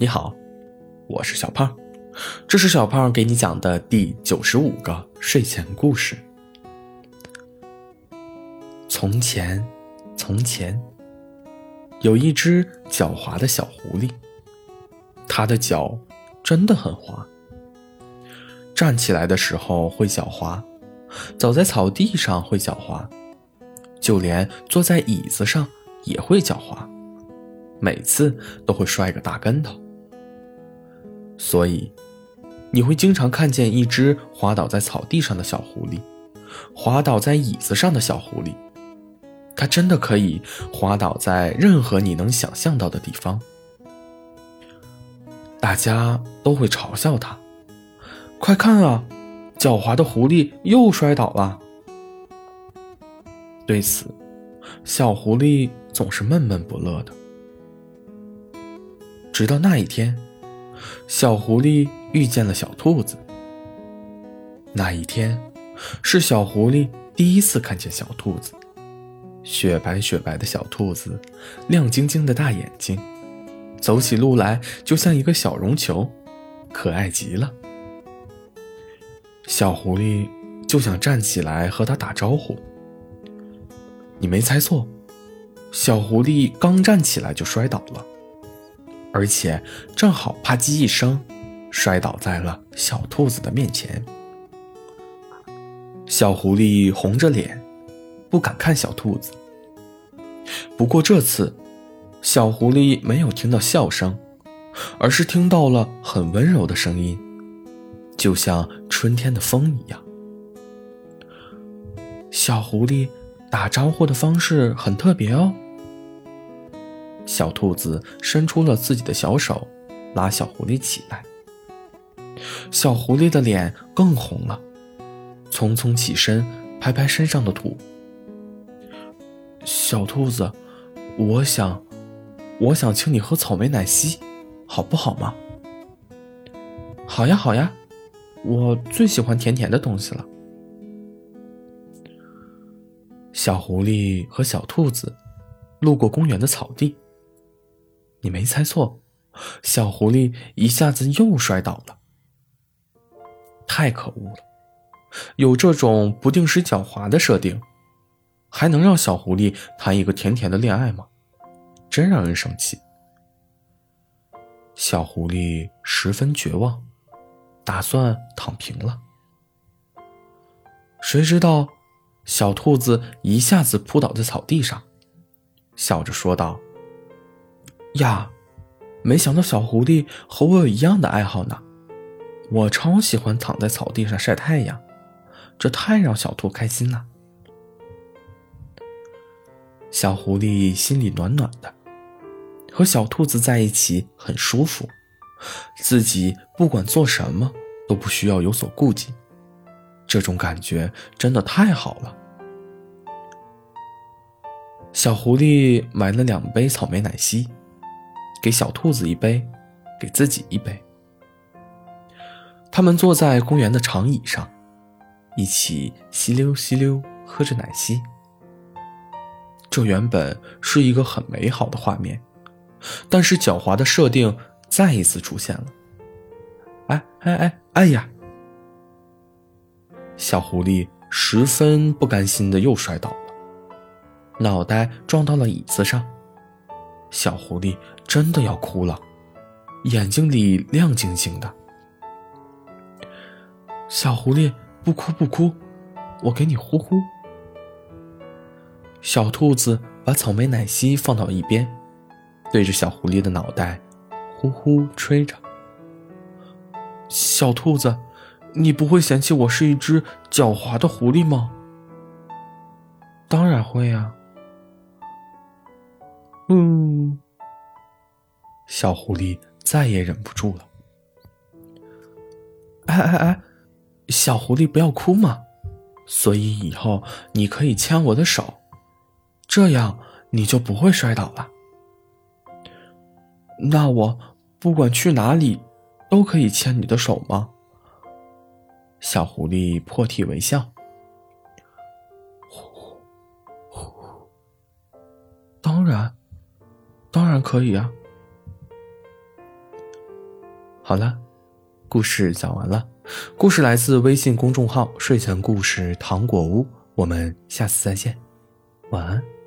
你好，我是小胖，这是小胖给你讲的第九十五个睡前故事。从前，从前，有一只狡猾的小狐狸，它的脚真的很滑，站起来的时候会脚滑，走在草地上会脚滑，就连坐在椅子上也会脚滑，每次都会摔个大跟头。所以，你会经常看见一只滑倒在草地上的小狐狸，滑倒在椅子上的小狐狸。它真的可以滑倒在任何你能想象到的地方。大家都会嘲笑它：“快看啊，狡猾的狐狸又摔倒了。”对此，小狐狸总是闷闷不乐的。直到那一天。小狐狸遇见了小兔子。那一天，是小狐狸第一次看见小兔子。雪白雪白的小兔子，亮晶晶的大眼睛，走起路来就像一个小绒球，可爱极了。小狐狸就想站起来和它打招呼。你没猜错，小狐狸刚站起来就摔倒了。而且正好“啪叽”一声，摔倒在了小兔子的面前。小狐狸红着脸，不敢看小兔子。不过这次，小狐狸没有听到笑声，而是听到了很温柔的声音，就像春天的风一样。小狐狸打招呼的方式很特别哦。小兔子伸出了自己的小手，拉小狐狸起来。小狐狸的脸更红了，匆匆起身，拍拍身上的土。小兔子，我想，我想请你喝草莓奶昔，好不好吗？好呀，好呀，我最喜欢甜甜的东西了。小狐狸和小兔子路过公园的草地。你没猜错，小狐狸一下子又摔倒了。太可恶了！有这种不定时狡猾的设定，还能让小狐狸谈一个甜甜的恋爱吗？真让人生气。小狐狸十分绝望，打算躺平了。谁知道，小兔子一下子扑倒在草地上，笑着说道。呀，没想到小狐狸和我有一样的爱好呢。我超喜欢躺在草地上晒太阳，这太让小兔开心了。小狐狸心里暖暖的，和小兔子在一起很舒服，自己不管做什么都不需要有所顾忌，这种感觉真的太好了。小狐狸买了两杯草莓奶昔。给小兔子一杯，给自己一杯。他们坐在公园的长椅上，一起吸溜吸溜喝着奶昔。这原本是一个很美好的画面，但是狡猾的设定再一次出现了。哎哎哎哎呀！小狐狸十分不甘心的又摔倒了，脑袋撞到了椅子上。小狐狸真的要哭了，眼睛里亮晶晶的。小狐狸，不哭不哭，我给你呼呼。小兔子把草莓奶昔放到一边，对着小狐狸的脑袋呼呼吹着。小兔子，你不会嫌弃我是一只狡猾的狐狸吗？当然会呀。嗯，小狐狸再也忍不住了。哎哎哎，小狐狸不要哭嘛！所以以后你可以牵我的手，这样你就不会摔倒了。那我不管去哪里，都可以牵你的手吗？小狐狸破涕为笑。呼呼呼，当然。可以啊！好了，故事讲完了。故事来自微信公众号“睡前故事糖果屋”。我们下次再见，晚安。